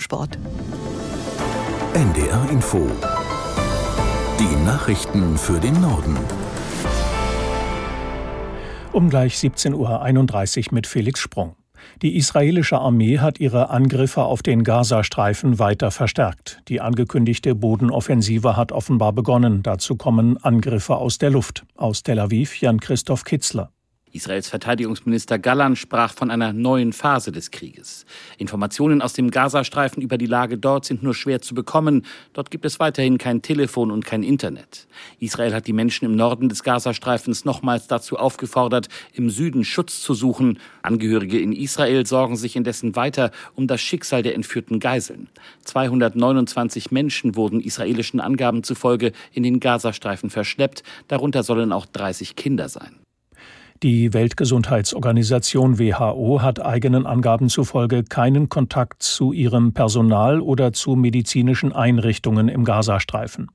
Sport. NDR Info. Die Nachrichten für den Norden. Um gleich 17.31 Uhr mit Felix Sprung. Die israelische Armee hat ihre Angriffe auf den Gazastreifen weiter verstärkt. Die angekündigte Bodenoffensive hat offenbar begonnen. Dazu kommen Angriffe aus der Luft. Aus Tel Aviv Jan-Christoph Kitzler. Israels Verteidigungsminister Galland sprach von einer neuen Phase des Krieges. Informationen aus dem Gazastreifen über die Lage dort sind nur schwer zu bekommen. Dort gibt es weiterhin kein Telefon und kein Internet. Israel hat die Menschen im Norden des Gazastreifens nochmals dazu aufgefordert, im Süden Schutz zu suchen. Angehörige in Israel sorgen sich indessen weiter um das Schicksal der entführten Geiseln. 229 Menschen wurden israelischen Angaben zufolge in den Gazastreifen verschleppt. Darunter sollen auch 30 Kinder sein. Die Weltgesundheitsorganisation WHO hat eigenen Angaben zufolge keinen Kontakt zu ihrem Personal oder zu medizinischen Einrichtungen im Gazastreifen.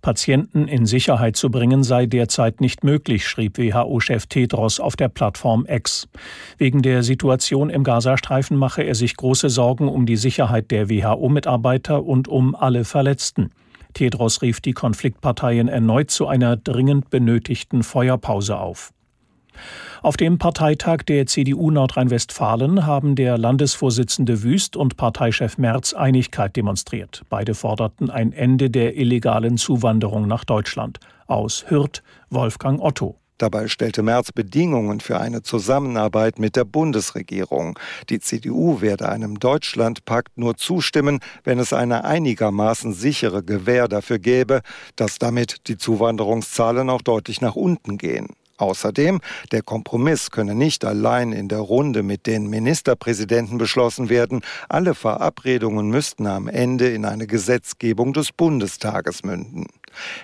Patienten in Sicherheit zu bringen sei derzeit nicht möglich, schrieb WHO-Chef Tedros auf der Plattform X. Wegen der Situation im Gazastreifen mache er sich große Sorgen um die Sicherheit der WHO-Mitarbeiter und um alle Verletzten. Tedros rief die Konfliktparteien erneut zu einer dringend benötigten Feuerpause auf. Auf dem Parteitag der CDU Nordrhein-Westfalen haben der Landesvorsitzende Wüst und Parteichef Merz Einigkeit demonstriert. Beide forderten ein Ende der illegalen Zuwanderung nach Deutschland. Aus Hürth Wolfgang Otto. Dabei stellte Merz Bedingungen für eine Zusammenarbeit mit der Bundesregierung. Die CDU werde einem Deutschlandpakt nur zustimmen, wenn es eine einigermaßen sichere Gewähr dafür gäbe, dass damit die Zuwanderungszahlen auch deutlich nach unten gehen. Außerdem, der Kompromiss könne nicht allein in der Runde mit den Ministerpräsidenten beschlossen werden, alle Verabredungen müssten am Ende in eine Gesetzgebung des Bundestages münden.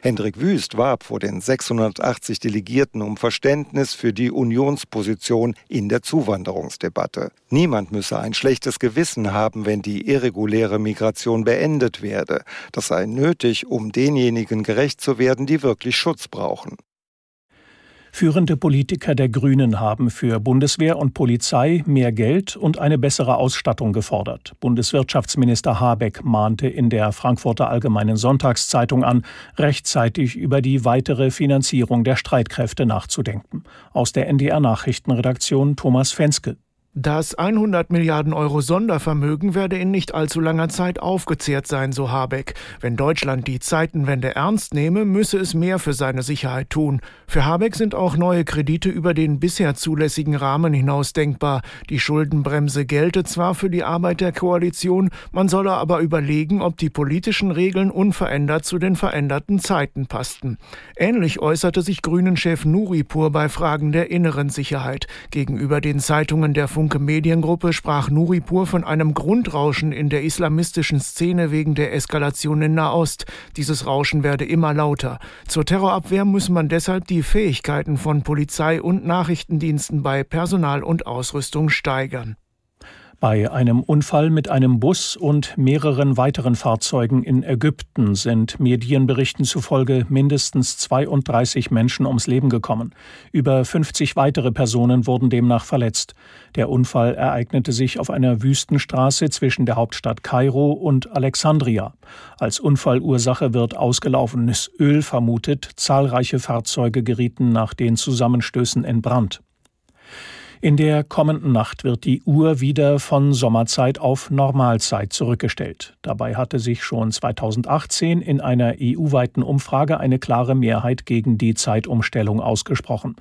Hendrik Wüst warb vor den 680 Delegierten um Verständnis für die Unionsposition in der Zuwanderungsdebatte. Niemand müsse ein schlechtes Gewissen haben, wenn die irreguläre Migration beendet werde. Das sei nötig, um denjenigen gerecht zu werden, die wirklich Schutz brauchen. Führende Politiker der Grünen haben für Bundeswehr und Polizei mehr Geld und eine bessere Ausstattung gefordert. Bundeswirtschaftsminister Habeck mahnte in der Frankfurter Allgemeinen Sonntagszeitung an, rechtzeitig über die weitere Finanzierung der Streitkräfte nachzudenken. Aus der NDR Nachrichtenredaktion Thomas Fenske. Das 100 Milliarden Euro Sondervermögen werde in nicht allzu langer Zeit aufgezehrt sein, so Habeck. Wenn Deutschland die Zeitenwende ernst nehme, müsse es mehr für seine Sicherheit tun. Für Habeck sind auch neue Kredite über den bisher zulässigen Rahmen hinaus denkbar. Die Schuldenbremse gelte zwar für die Arbeit der Koalition, man solle aber überlegen, ob die politischen Regeln unverändert zu den veränderten Zeiten passten. Ähnlich äußerte sich Grünen-Chef Nuripur bei Fragen der inneren Sicherheit. Gegenüber den Zeitungen der Funke Mediengruppe sprach Nuripur von einem Grundrauschen in der islamistischen Szene wegen der Eskalation in Nahost. Dieses Rauschen werde immer lauter. Zur Terrorabwehr muss man deshalb die Fähigkeiten von Polizei und Nachrichtendiensten bei Personal und Ausrüstung steigern. Bei einem Unfall mit einem Bus und mehreren weiteren Fahrzeugen in Ägypten sind Medienberichten zufolge mindestens 32 Menschen ums Leben gekommen. Über 50 weitere Personen wurden demnach verletzt. Der Unfall ereignete sich auf einer Wüstenstraße zwischen der Hauptstadt Kairo und Alexandria. Als Unfallursache wird ausgelaufenes Öl vermutet. Zahlreiche Fahrzeuge gerieten nach den Zusammenstößen in Brand. In der kommenden Nacht wird die Uhr wieder von Sommerzeit auf Normalzeit zurückgestellt. Dabei hatte sich schon 2018 in einer EU-weiten Umfrage eine klare Mehrheit gegen die Zeitumstellung ausgesprochen.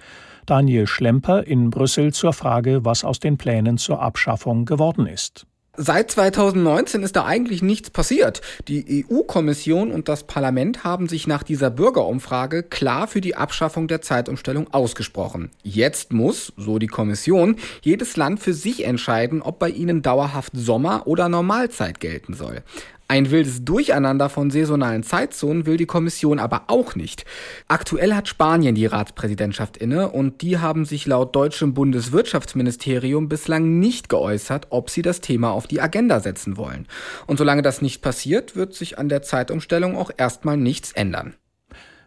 Daniel Schlemper in Brüssel zur Frage, was aus den Plänen zur Abschaffung geworden ist. Seit 2019 ist da eigentlich nichts passiert. Die EU-Kommission und das Parlament haben sich nach dieser Bürgerumfrage klar für die Abschaffung der Zeitumstellung ausgesprochen. Jetzt muss, so die Kommission, jedes Land für sich entscheiden, ob bei ihnen dauerhaft Sommer- oder Normalzeit gelten soll. Ein wildes Durcheinander von saisonalen Zeitzonen will die Kommission aber auch nicht. Aktuell hat Spanien die Ratspräsidentschaft inne und die haben sich laut deutschem Bundeswirtschaftsministerium bislang nicht geäußert, ob sie das Thema auf die Agenda setzen wollen. Und solange das nicht passiert, wird sich an der Zeitumstellung auch erstmal nichts ändern.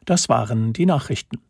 Das waren die Nachrichten.